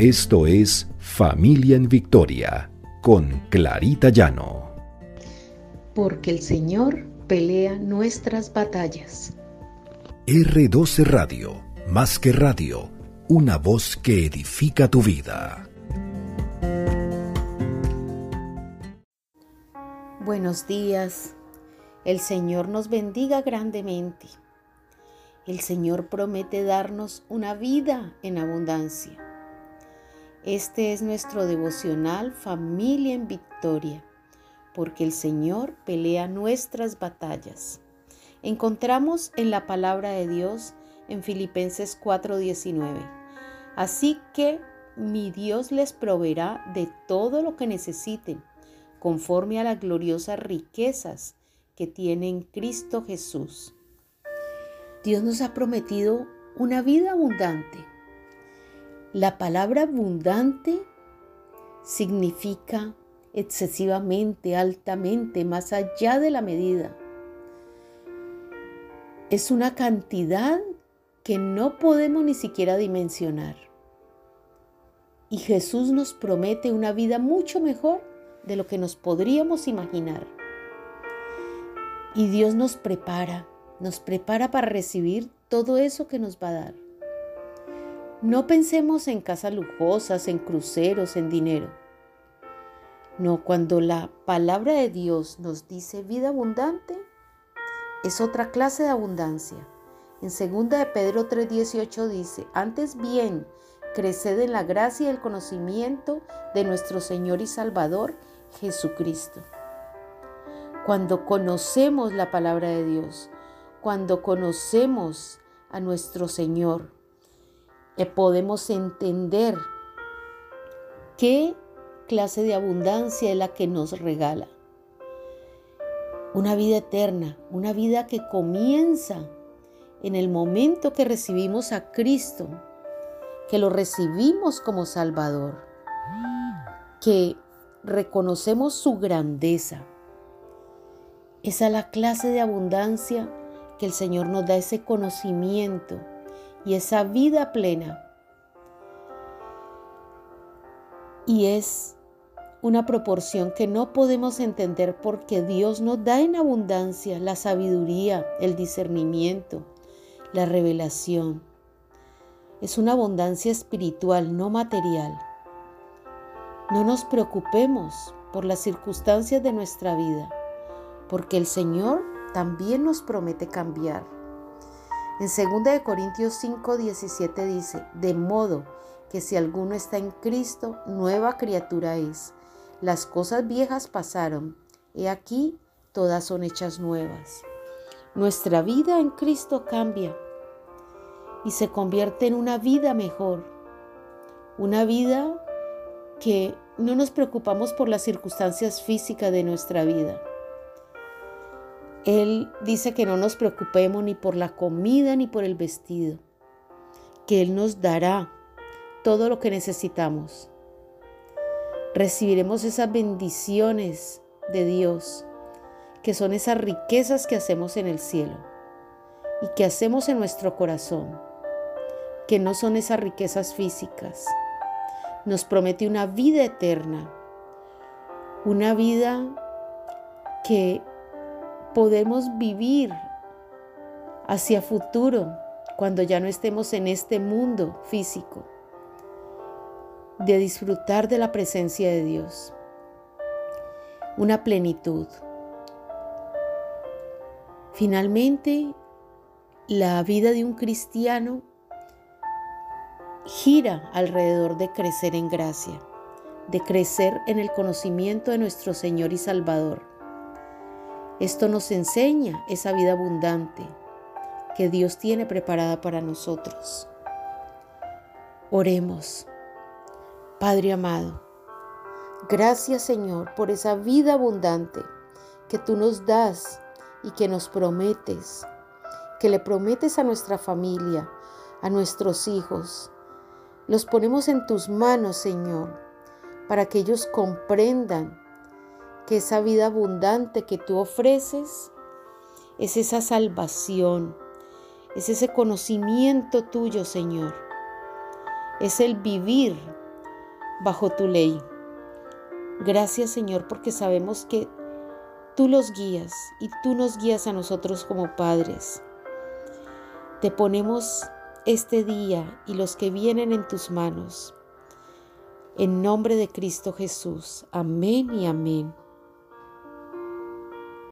Esto es Familia en Victoria con Clarita Llano. Porque el Señor pelea nuestras batallas. R12 Radio, más que radio, una voz que edifica tu vida. Buenos días. El Señor nos bendiga grandemente. El Señor promete darnos una vida en abundancia. Este es nuestro devocional Familia en Victoria, porque el Señor pelea nuestras batallas. Encontramos en la palabra de Dios en Filipenses 4:19. Así que mi Dios les proveerá de todo lo que necesiten, conforme a las gloriosas riquezas que tiene en Cristo Jesús. Dios nos ha prometido una vida abundante. La palabra abundante significa excesivamente, altamente, más allá de la medida. Es una cantidad que no podemos ni siquiera dimensionar. Y Jesús nos promete una vida mucho mejor de lo que nos podríamos imaginar. Y Dios nos prepara nos prepara para recibir todo eso que nos va a dar. No pensemos en casas lujosas, en cruceros, en dinero. No, cuando la palabra de Dios nos dice vida abundante, es otra clase de abundancia. En 2 de Pedro 3:18 dice, antes bien, creced en la gracia y el conocimiento de nuestro Señor y Salvador Jesucristo. Cuando conocemos la palabra de Dios, cuando conocemos a nuestro Señor, podemos entender qué clase de abundancia es la que nos regala. Una vida eterna, una vida que comienza en el momento que recibimos a Cristo, que lo recibimos como Salvador, que reconocemos su grandeza. Esa es la clase de abundancia que el Señor nos da ese conocimiento y esa vida plena. Y es una proporción que no podemos entender porque Dios nos da en abundancia la sabiduría, el discernimiento, la revelación. Es una abundancia espiritual, no material. No nos preocupemos por las circunstancias de nuestra vida, porque el Señor también nos promete cambiar. En 2 Corintios 5, 17 dice, de modo que si alguno está en Cristo, nueva criatura es. Las cosas viejas pasaron, he aquí, todas son hechas nuevas. Nuestra vida en Cristo cambia y se convierte en una vida mejor, una vida que no nos preocupamos por las circunstancias físicas de nuestra vida, él dice que no nos preocupemos ni por la comida ni por el vestido, que Él nos dará todo lo que necesitamos. Recibiremos esas bendiciones de Dios, que son esas riquezas que hacemos en el cielo y que hacemos en nuestro corazón, que no son esas riquezas físicas. Nos promete una vida eterna, una vida que podemos vivir hacia futuro cuando ya no estemos en este mundo físico, de disfrutar de la presencia de Dios, una plenitud. Finalmente, la vida de un cristiano gira alrededor de crecer en gracia, de crecer en el conocimiento de nuestro Señor y Salvador esto nos enseña esa vida abundante que Dios tiene preparada para nosotros. Oremos. Padre amado, gracias Señor por esa vida abundante que tú nos das y que nos prometes, que le prometes a nuestra familia, a nuestros hijos. Los ponemos en tus manos, Señor, para que ellos comprendan que esa vida abundante que tú ofreces es esa salvación, es ese conocimiento tuyo, Señor. Es el vivir bajo tu ley. Gracias Señor porque sabemos que tú los guías y tú nos guías a nosotros como padres. Te ponemos este día y los que vienen en tus manos. En nombre de Cristo Jesús. Amén y amén.